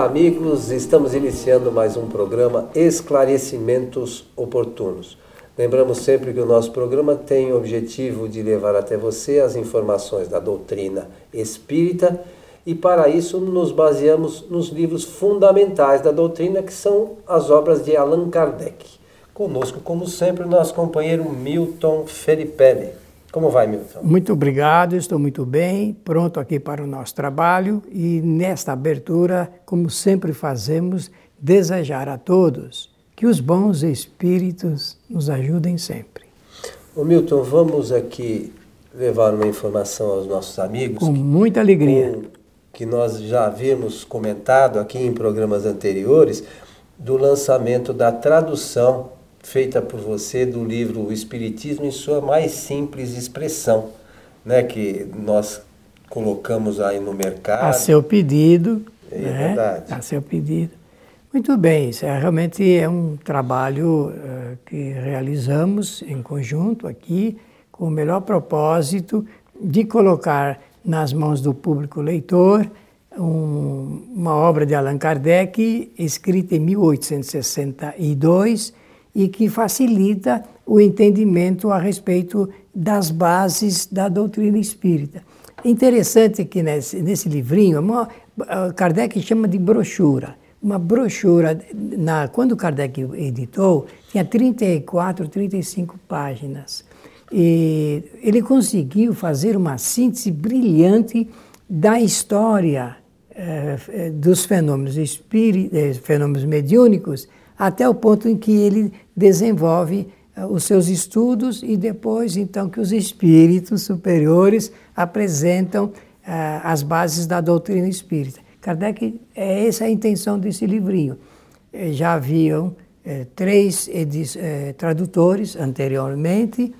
Olá, amigos. Estamos iniciando mais um programa Esclarecimentos Oportunos. Lembramos sempre que o nosso programa tem o objetivo de levar até você as informações da doutrina espírita e, para isso, nos baseamos nos livros fundamentais da doutrina, que são as obras de Allan Kardec. Conosco, como sempre, o nosso companheiro Milton Felipe. Como vai, Milton? Muito obrigado, estou muito bem, pronto aqui para o nosso trabalho e nesta abertura, como sempre fazemos, desejar a todos que os bons espíritos nos ajudem sempre. Ô Milton, vamos aqui levar uma informação aos nossos amigos. Com muita alegria. Que nós já havíamos comentado aqui em programas anteriores, do lançamento da tradução feita por você do livro O Espiritismo em sua mais simples expressão, né, que nós colocamos aí no mercado. A seu pedido. É né? verdade. A seu pedido. Muito bem, isso é, realmente é um trabalho uh, que realizamos em conjunto aqui, com o melhor propósito de colocar nas mãos do público leitor um, uma obra de Allan Kardec, escrita em 1862, e que facilita o entendimento a respeito das bases da doutrina espírita. Interessante que nesse, nesse livrinho, Kardec chama de brochura uma brochura, na, quando Kardec editou, tinha 34, 35 páginas. E ele conseguiu fazer uma síntese brilhante da história eh, dos fenômenos, espíritos, eh, fenômenos mediúnicos, até o ponto em que ele desenvolve eh, os seus estudos e depois, então, que os espíritos superiores apresentam eh, as bases da doutrina espírita. Kardec, é essa a intenção desse livrinho. É, já haviam é, três é, tradutores anteriormente,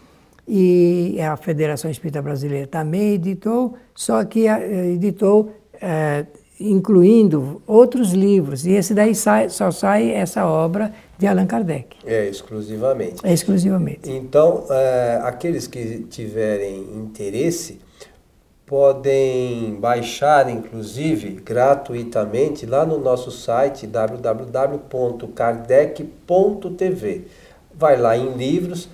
e a Federação Espírita Brasileira também editou, só que é, editou é, incluindo outros livros, e esse daí sai, só sai essa obra de Allan Kardec. É, exclusivamente. É, exclusivamente. Então, é, aqueles que tiverem interesse, podem baixar, inclusive, gratuitamente lá no nosso site www.kardec.tv. Vai lá em livros,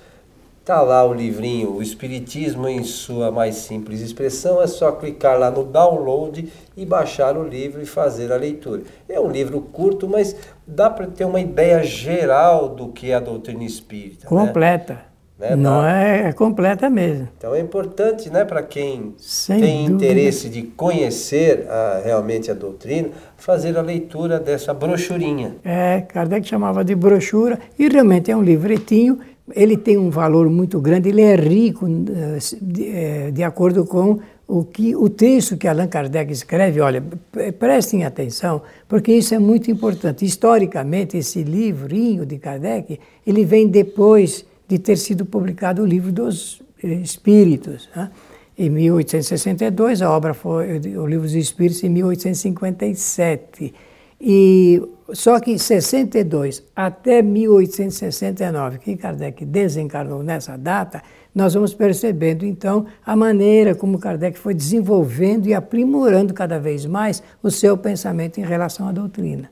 tá lá o livrinho O Espiritismo em sua mais simples expressão, é só clicar lá no download e baixar o livro e fazer a leitura. É um livro curto, mas dá para ter uma ideia geral do que é a doutrina espírita. Né? Completa. Né? Né? Não é, é, completa mesmo. Então é importante, né, para quem Sem tem dúvida. interesse de conhecer a, realmente a doutrina, fazer a leitura dessa brochurinha. É, Kardec chamava de brochura e realmente é um livretinho. Ele tem um valor muito grande, ele é rico eh, de, eh, de acordo com o, que, o texto que Allan Kardec escreve, olha, prestem atenção, porque isso é muito importante. Historicamente, esse livrinho de Kardec, ele vem depois de ter sido publicado o livro dos Espíritos. Né? Em 1862, a obra foi o livro dos Espíritos em 1857. E só que em 62 até 1869, que Kardec desencarnou nessa data, nós vamos percebendo então a maneira como Kardec foi desenvolvendo e aprimorando cada vez mais o seu pensamento em relação à doutrina.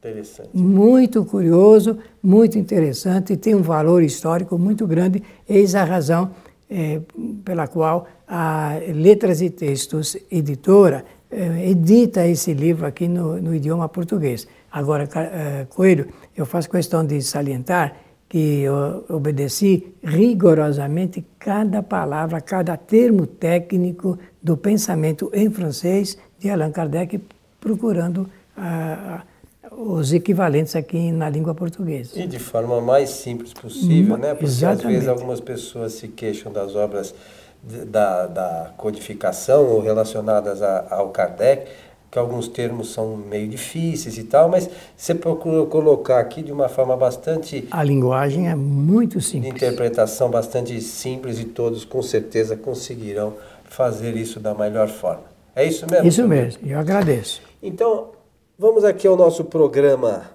Interessante. Muito curioso, muito interessante e tem um valor histórico muito grande. Eis a razão é, pela qual a Letras e Textos Editora é, edita esse livro aqui no, no idioma português. Agora, é, Coelho, eu faço questão de salientar que eu obedeci rigorosamente cada palavra, cada termo técnico do pensamento em francês de Allan Kardec, procurando a os equivalentes aqui na língua portuguesa. E de forma mais simples possível, né? Porque Exatamente. às vezes algumas pessoas se queixam das obras da, da codificação ou relacionadas a, ao Kardec, que alguns termos são meio difíceis e tal, mas você procura colocar aqui de uma forma bastante. A linguagem é muito simples. De interpretação bastante simples e todos com certeza conseguirão fazer isso da melhor forma. É isso mesmo? Isso mesmo, eu agradeço. Então, Vamos aqui ao nosso programa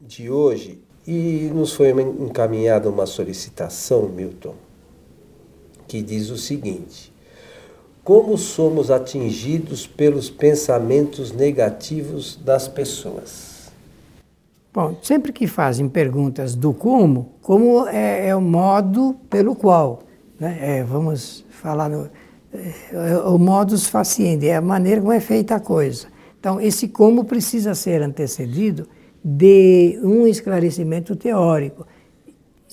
de hoje e nos foi encaminhada uma solicitação, Milton, que diz o seguinte: como somos atingidos pelos pensamentos negativos das pessoas? Bom, sempre que fazem perguntas do como, como é, é o modo pelo qual, né? É, vamos falar no, é, o modus faciendi, é a maneira como é feita a coisa. Então, esse como precisa ser antecedido de um esclarecimento teórico.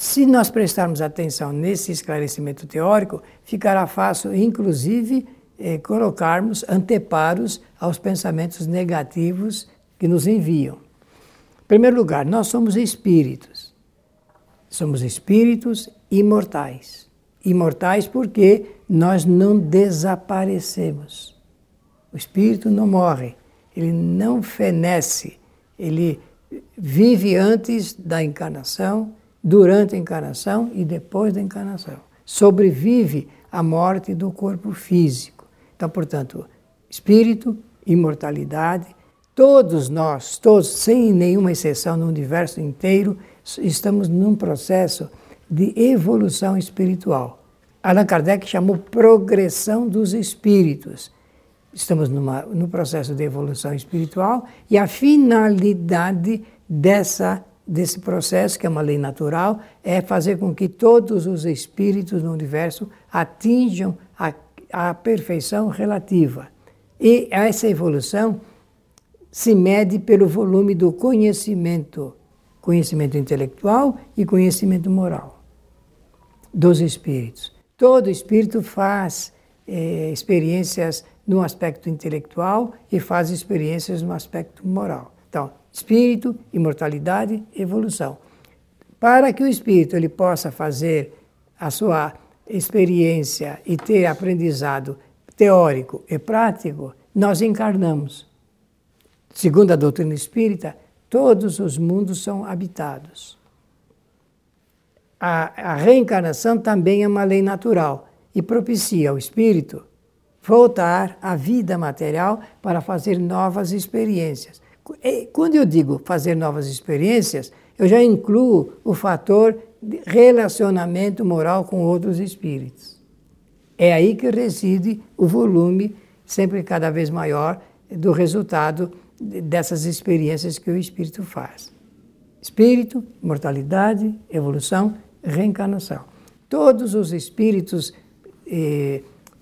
Se nós prestarmos atenção nesse esclarecimento teórico, ficará fácil, inclusive, eh, colocarmos anteparos aos pensamentos negativos que nos enviam. Em primeiro lugar, nós somos espíritos. Somos espíritos imortais. Imortais porque nós não desaparecemos. O espírito não morre, ele não fenece, ele vive antes da encarnação durante a encarnação e depois da encarnação. Sobrevive à morte do corpo físico. Então, portanto, espírito, imortalidade, todos nós, todos, sem nenhuma exceção no universo inteiro, estamos num processo de evolução espiritual. Allan Kardec chamou progressão dos espíritos. Estamos numa, no processo de evolução espiritual e a finalidade dessa desse processo, que é uma lei natural, é fazer com que todos os espíritos no universo atinjam a, a perfeição relativa. E essa evolução se mede pelo volume do conhecimento, conhecimento intelectual e conhecimento moral dos espíritos. Todo espírito faz eh, experiências no aspecto intelectual e faz experiências no aspecto moral. Então, espírito, imortalidade, evolução. Para que o espírito ele possa fazer a sua experiência e ter aprendizado teórico e prático, nós encarnamos. Segundo a doutrina espírita, todos os mundos são habitados. A, a reencarnação também é uma lei natural e propicia ao espírito voltar à vida material para fazer novas experiências. Quando eu digo fazer novas experiências, eu já incluo o fator de relacionamento moral com outros espíritos. É aí que reside o volume, sempre cada vez maior, do resultado dessas experiências que o espírito faz. Espírito, mortalidade, evolução, reencarnação. Todos os espíritos eh,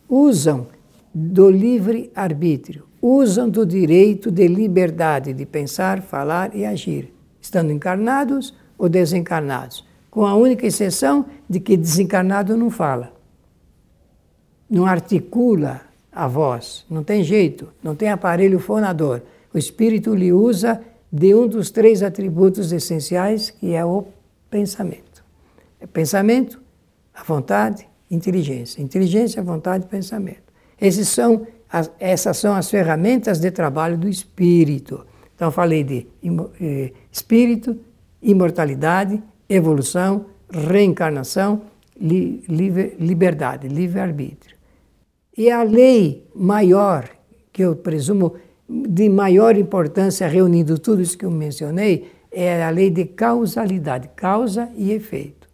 usam do livre arbítrio, usam do direito de liberdade de pensar, falar e agir, estando encarnados ou desencarnados, com a única exceção de que desencarnado não fala, não articula a voz, não tem jeito, não tem aparelho fonador. O espírito lhe usa de um dos três atributos essenciais, que é o pensamento. É pensamento, a vontade, inteligência. Inteligência, vontade e pensamento. Esses são as, essas são as ferramentas de trabalho do espírito. Então, falei de eh, espírito, imortalidade, evolução, reencarnação, li, livre, liberdade, livre-arbítrio. E a lei maior, que eu presumo de maior importância, reunindo tudo isso que eu mencionei, é a lei de causalidade, causa e efeito.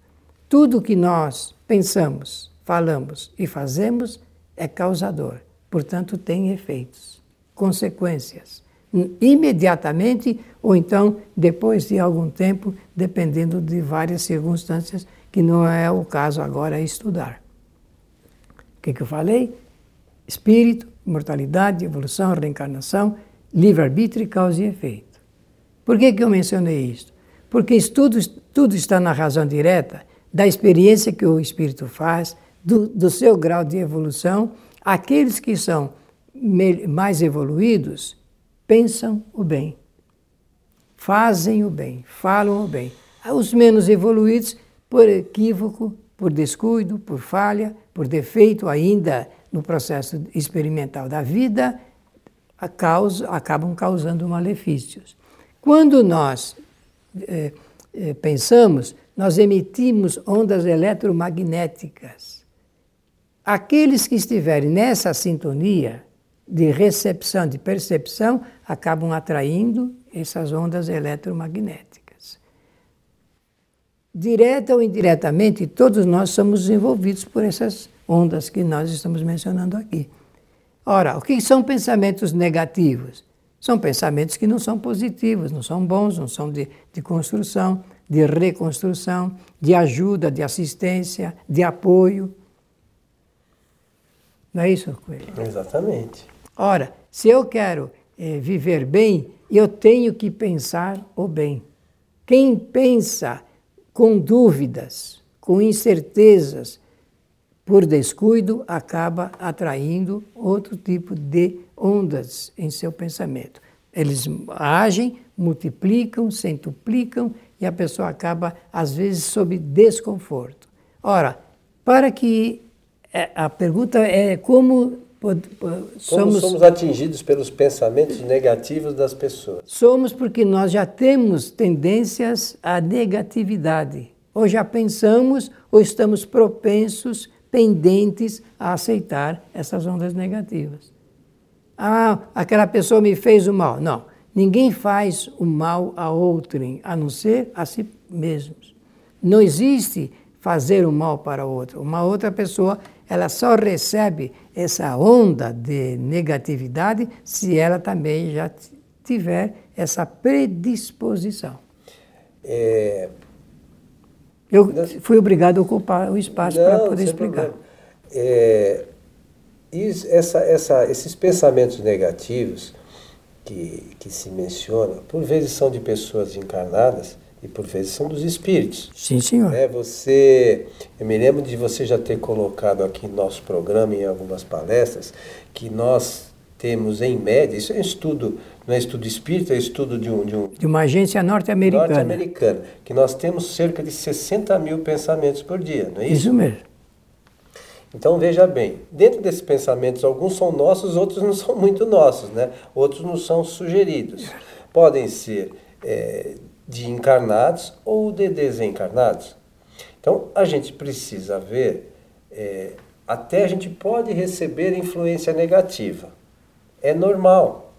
Tudo que nós pensamos, falamos e fazemos é causador portanto, tem efeitos, consequências, imediatamente ou então depois de algum tempo, dependendo de várias circunstâncias, que não é o caso agora estudar. O que, que eu falei? Espírito, imortalidade, evolução, reencarnação, livre-arbítrio, causa e efeito. Por que, que eu mencionei isso? Porque tudo, tudo está na razão direta da experiência que o espírito faz, do, do seu grau de evolução Aqueles que são mais evoluídos pensam o bem, fazem o bem, falam o bem. Os menos evoluídos, por equívoco, por descuido, por falha, por defeito ainda no processo experimental da vida, causa, acabam causando malefícios. Quando nós é, é, pensamos, nós emitimos ondas eletromagnéticas Aqueles que estiverem nessa sintonia de recepção, de percepção, acabam atraindo essas ondas eletromagnéticas. Direta ou indiretamente, todos nós somos envolvidos por essas ondas que nós estamos mencionando aqui. Ora, o que são pensamentos negativos? São pensamentos que não são positivos, não são bons, não são de, de construção, de reconstrução, de ajuda, de assistência, de apoio. Não é isso, Coelho? Exatamente. Ora, se eu quero eh, viver bem, eu tenho que pensar o bem. Quem pensa com dúvidas, com incertezas, por descuido, acaba atraindo outro tipo de ondas em seu pensamento. Eles agem, multiplicam, centuplicam e a pessoa acaba, às vezes, sob desconforto. Ora, para que. É, a pergunta é como Somos, somos atingidos pelos pensamentos negativos das pessoas? Somos porque nós já temos tendências à negatividade. Ou já pensamos ou estamos propensos, pendentes a aceitar essas ondas negativas. Ah, aquela pessoa me fez o mal. Não, ninguém faz o mal a outrem, a não ser a si mesmos. Não existe fazer o mal para outro. Uma outra pessoa ela só recebe essa onda de negatividade se ela também já tiver essa predisposição. É... Eu fui obrigado a ocupar o espaço para poder explicar. É... Essa, essa, esses pensamentos negativos que, que se menciona, por vezes são de pessoas encarnadas e por vezes são dos espíritos. Sim, senhor. É, você, eu me lembro de você já ter colocado aqui no nosso programa, em algumas palestras, que nós temos em média, isso é um estudo, não é estudo espírita, é estudo de um... De, um, de uma agência norte-americana. Norte-americana, que nós temos cerca de 60 mil pensamentos por dia, não é isso? Isso mesmo. Então veja bem, dentro desses pensamentos, alguns são nossos, outros não são muito nossos, né? Outros não são sugeridos. Podem ser é, de encarnados ou de desencarnados. Então, a gente precisa ver, é, até a gente pode receber influência negativa. É normal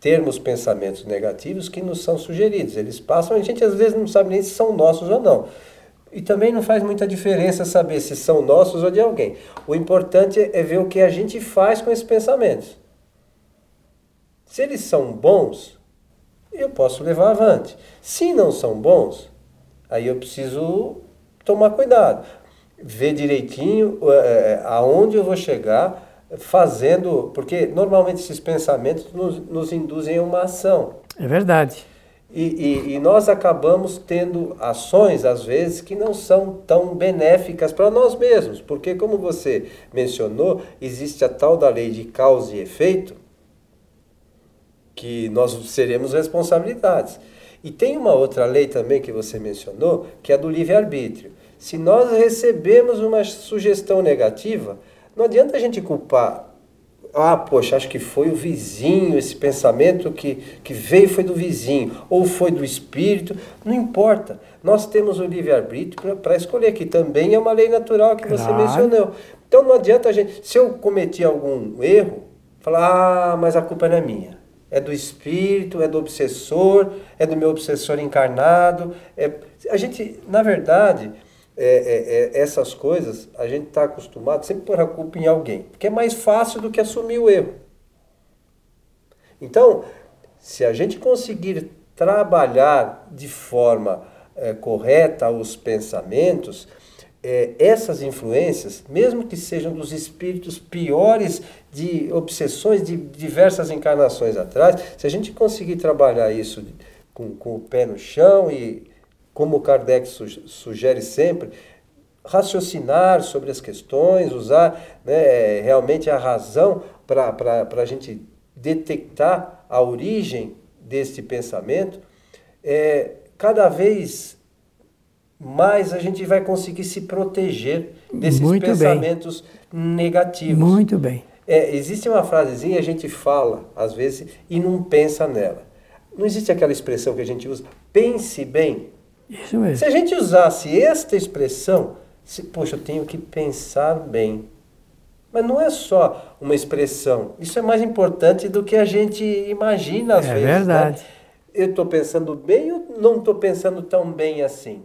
termos pensamentos negativos que nos são sugeridos. Eles passam, a gente às vezes não sabe nem se são nossos ou não. E também não faz muita diferença saber se são nossos ou de alguém. O importante é ver o que a gente faz com esses pensamentos. Se eles são bons, eu posso levar avante. Se não são bons, aí eu preciso tomar cuidado, ver direitinho é, aonde eu vou chegar fazendo, porque normalmente esses pensamentos nos, nos induzem a uma ação. É verdade. E, e, e, nós acabamos tendo ações, às vezes, que não são tão benéficas para nós mesmos, porque, como você mencionou, existe a tal da lei de causa e efeito, que nós seremos responsabilidades. E tem uma outra lei também que você mencionou, que é a do livre-arbítrio. Se nós recebemos uma sugestão negativa, não adianta a gente culpar. Ah, poxa, acho que foi o vizinho, esse pensamento que, que veio foi do vizinho, ou foi do espírito, não importa. Nós temos o livre-arbítrio para escolher, que também é uma lei natural que você mencionou. Então não adianta a gente, se eu cometi algum erro, falar, ah, mas a culpa não é minha é do espírito, é do obsessor, é do meu obsessor encarnado. É, a gente, na verdade, é, é, é essas coisas, a gente está acostumado sempre pôr a culpa em alguém, porque é mais fácil do que assumir o erro. Então, se a gente conseguir trabalhar de forma é, correta os pensamentos, é, essas influências, mesmo que sejam dos espíritos piores de obsessões de diversas encarnações atrás, se a gente conseguir trabalhar isso com, com o pé no chão e, como Kardec sugere sempre, raciocinar sobre as questões, usar né, realmente a razão para a gente detectar a origem deste pensamento, é, cada vez mais a gente vai conseguir se proteger desses Muito pensamentos bem. negativos. Muito bem. É, existe uma frasezinha, a gente fala, às vezes, e não pensa nela. Não existe aquela expressão que a gente usa, pense bem. Isso mesmo. Se a gente usasse esta expressão, se, poxa, eu tenho que pensar bem. Mas não é só uma expressão. Isso é mais importante do que a gente imagina às é vezes. É verdade. Né? Eu estou pensando bem ou não estou pensando tão bem assim?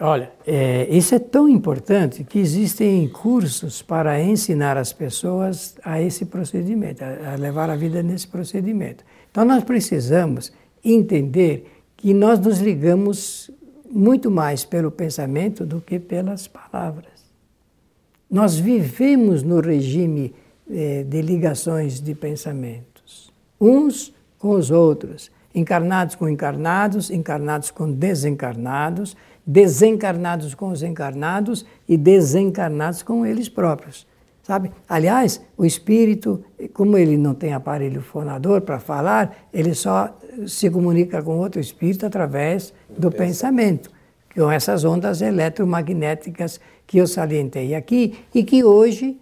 Olha, é, isso é tão importante que existem cursos para ensinar as pessoas a esse procedimento, a, a levar a vida nesse procedimento. Então nós precisamos entender que nós nos ligamos muito mais pelo pensamento do que pelas palavras. Nós vivemos no regime eh, de ligações de pensamentos, uns com os outros, encarnados com encarnados, encarnados com desencarnados, desencarnados com os encarnados e desencarnados com eles próprios. Sabe? Aliás, o espírito, como ele não tem aparelho fonador para falar, ele só se comunica com outro espírito através do, do pensamento, com essas ondas eletromagnéticas que eu salientei aqui e que hoje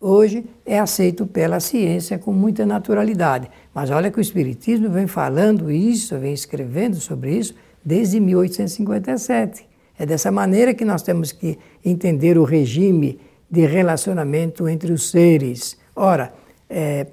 hoje é aceito pela ciência com muita naturalidade. Mas olha que o Espiritismo vem falando isso, vem escrevendo sobre isso desde 1857. É dessa maneira que nós temos que entender o regime de relacionamento entre os seres. Ora, é,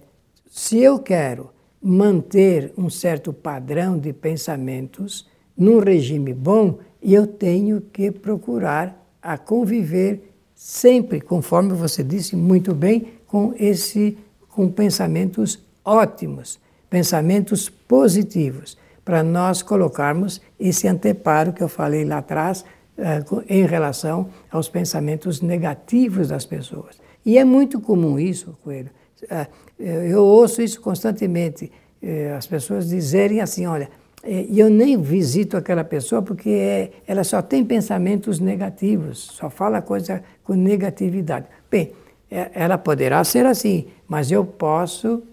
se eu quero manter um certo padrão de pensamentos num regime bom, eu tenho que procurar a conviver sempre, conforme você disse muito bem, com esse com pensamentos ótimos, pensamentos positivos, para nós colocarmos esse anteparo que eu falei lá atrás uh, em relação aos pensamentos negativos das pessoas. E é muito comum isso, Coelho. Uh, eu ouço isso constantemente, as pessoas dizerem assim, olha, eu nem visito aquela pessoa porque ela só tem pensamentos negativos, só fala coisa com negatividade. Bem, ela poderá ser assim, mas eu posso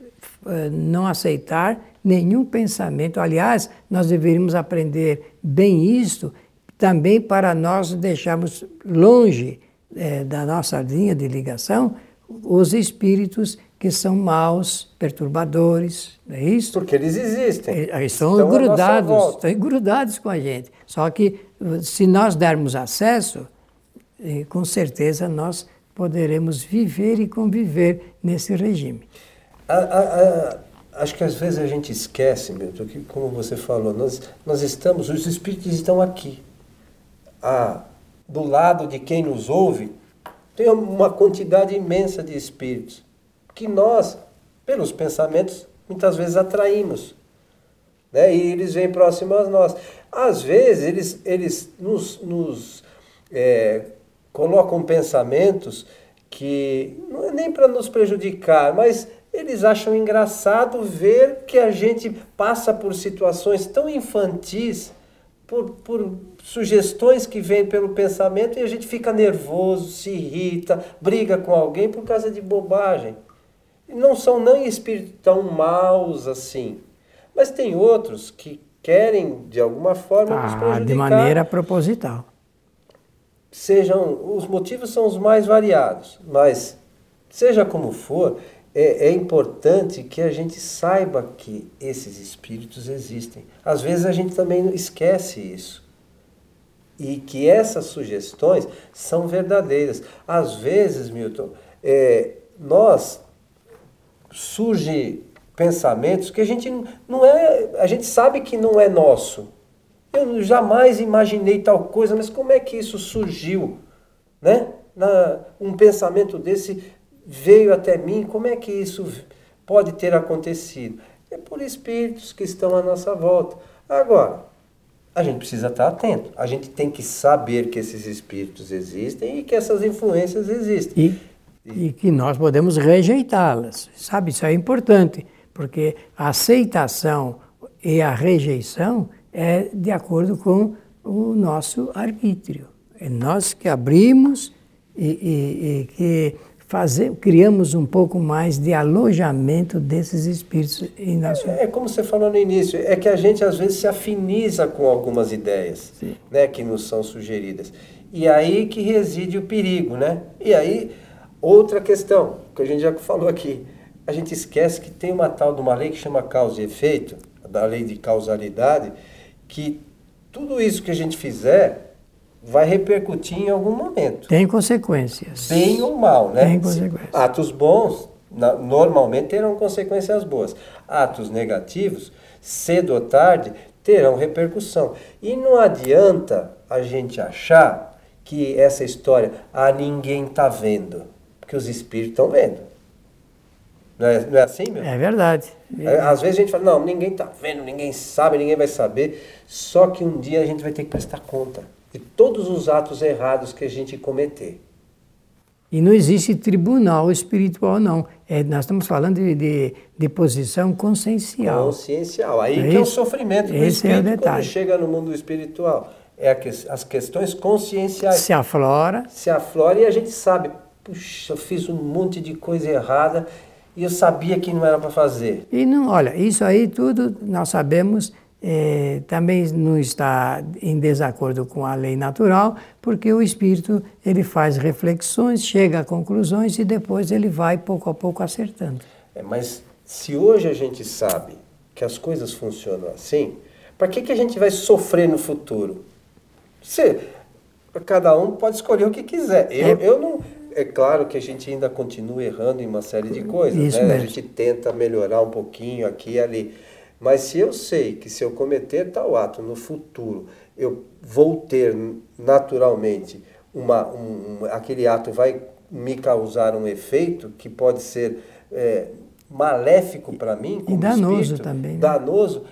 não aceitar nenhum pensamento. Aliás, nós deveríamos aprender bem isso também para nós deixarmos longe uh, da nossa linha de ligação os espíritos que são maus, perturbadores, não é isso? Porque eles existem. Eles estão, estão grudados, estão grudados com a gente. Só que se nós dermos acesso, eh, com certeza nós poderemos viver e conviver nesse regime. A, a, a, acho que às vezes a gente esquece, Milton, que como você falou, nós, nós estamos, os espíritos estão aqui. Ah, do lado de quem nos ouve, tem uma quantidade imensa de espíritos que nós, pelos pensamentos, muitas vezes atraímos. Né? E eles vêm próximos a nós. Às vezes, eles, eles nos, nos é, colocam pensamentos que não é nem para nos prejudicar, mas eles acham engraçado ver que a gente passa por situações tão infantis, por, por sugestões que vêm pelo pensamento e a gente fica nervoso, se irrita, briga com alguém por causa de bobagem não são nem espíritos tão maus assim. Mas tem outros que querem, de alguma forma, ah, nos prejudicar. De maneira proposital. Sejam, os motivos são os mais variados, mas seja como for, é, é, importante que a gente saiba que esses espíritos existem. Às vezes a gente também esquece isso. E que essas sugestões são verdadeiras. Às vezes, Milton, é, nós surge pensamentos que a gente não é, a gente sabe que não é nosso. Eu jamais imaginei tal coisa, mas como é que isso surgiu, né? Na, um pensamento desse veio até mim, como é que isso pode ter acontecido? É por espíritos que estão à nossa volta. Agora, a gente precisa estar atento. A gente tem que saber que esses espíritos existem e que essas influências existem. E e que nós podemos rejeitá-las. Sabe, isso é importante, porque a aceitação e a rejeição é de acordo com o nosso arbítrio. É nós que abrimos e, e, e que fazer, criamos um pouco mais de alojamento desses espíritos em nosso... É, é, como você falou no início, é que a gente às vezes se afiniza com algumas ideias né, que nos são sugeridas. E aí que reside o perigo, né? E aí Outra questão, que a gente já falou aqui, a gente esquece que tem uma tal de uma lei que chama causa e efeito, da lei de causalidade, que tudo isso que a gente fizer vai repercutir em algum momento. Tem consequências. Bem ou mal, né? Tem consequências. Atos bons normalmente terão consequências boas. Atos negativos, cedo ou tarde, terão repercussão. E não adianta a gente achar que essa história, ah, ninguém está vendo, porque os espíritos estão vendo. Não é, não é assim, meu? É verdade. É, às vezes a gente fala, não, ninguém está vendo, ninguém sabe, ninguém vai saber. Só que um dia a gente vai ter que prestar conta de todos os atos errados que a gente cometer. E não existe tribunal espiritual, não. É, nós estamos falando de, de, de posição consciencial. Consciencial. Aí é que é o sofrimento do esse espírito é o detalhe. quando chega no mundo espiritual. É que, as questões conscienciais. Se aflora. Se aflora e a gente sabe, puxa, eu fiz um monte de coisa errada e eu sabia que não era para fazer. E não, olha, isso aí tudo nós sabemos é, também não está em desacordo com a lei natural, porque o espírito ele faz reflexões, chega a conclusões e depois ele vai pouco a pouco acertando. É, mas se hoje a gente sabe que as coisas funcionam assim, para que, que a gente vai sofrer no futuro? Se, cada um pode escolher o que quiser. Eu, é. eu não. É claro que a gente ainda continua errando em uma série de coisas, Isso né? Mesmo. A gente tenta melhorar um pouquinho aqui e ali. Mas se eu sei que se eu cometer tal ato no futuro, eu vou ter naturalmente uma, um, aquele ato vai me causar um efeito que pode ser é, maléfico para mim, como e danoso espírito, também. Né? Danoso.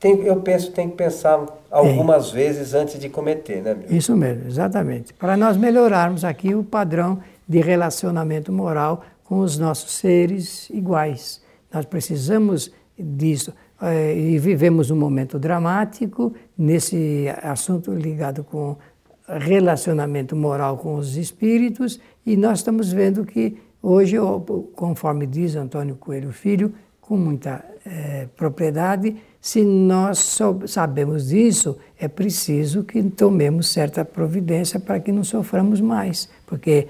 Tem, eu penso tem que pensar algumas é. vezes antes de cometer, né? Meu? Isso mesmo, exatamente. Para nós melhorarmos aqui o padrão de relacionamento moral com os nossos seres iguais. Nós precisamos disso. É, e vivemos um momento dramático nesse assunto ligado com relacionamento moral com os espíritos, e nós estamos vendo que hoje, conforme diz Antônio Coelho Filho, com muita é, propriedade, se nós sabemos disso, é preciso que tomemos certa providência para que não soframos mais, porque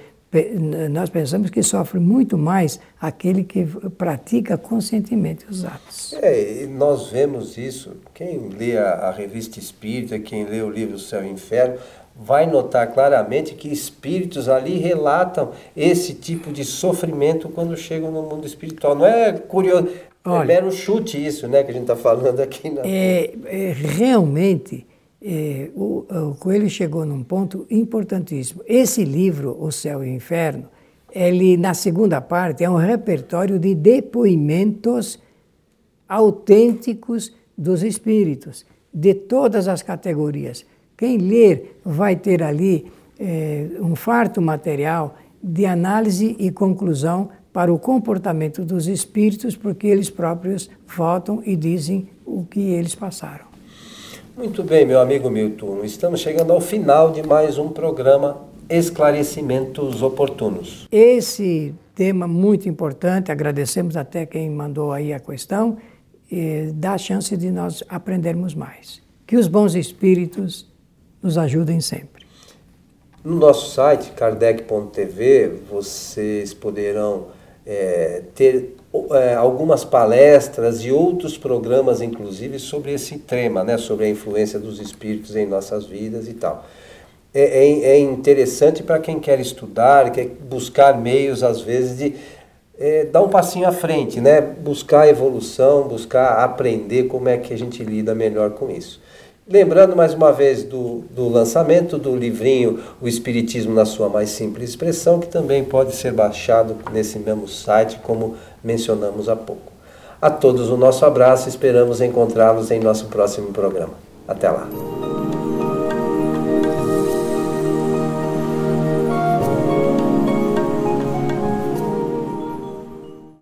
nós pensamos que sofre muito mais aquele que pratica conscientemente os atos. É, nós vemos isso. Quem lê a, a, revista Espírita, quem lê o livro Céu e Inferno, vai notar claramente que espíritos ali relatam esse tipo de sofrimento quando chegam no mundo espiritual. Não é curioso, é Olha, é mero chute isso, né, que a gente está falando aqui. Na... É, é realmente é, o, o, Coelho chegou num ponto importantíssimo. Esse livro, O Céu e o Inferno, ele, na segunda parte, é um repertório de depoimentos autênticos dos espíritos, de todas as categorias. Quem ler vai ter ali é, um farto material de análise e conclusão para o comportamento dos espíritos, porque eles próprios votam e dizem o que eles passaram. Muito bem, meu amigo Milton, estamos chegando ao final de mais um programa Esclarecimentos Oportunos. Esse tema muito importante, agradecemos até quem mandou aí a questão, dá a chance de nós aprendermos mais. Que os bons espíritos nos ajudem sempre. No nosso site, kardec.tv, vocês poderão é, ter é, algumas palestras e outros programas, inclusive, sobre esse tema, né, sobre a influência dos espíritos em nossas vidas e tal. É, é, é interessante para quem quer estudar, quer buscar meios, às vezes, de é, dar um passinho à frente, né? buscar evolução, buscar aprender como é que a gente lida melhor com isso. Lembrando mais uma vez do, do lançamento do livrinho O Espiritismo na sua mais simples expressão, que também pode ser baixado nesse mesmo site, como mencionamos há pouco. A todos o nosso abraço, esperamos encontrá-los em nosso próximo programa. Até lá.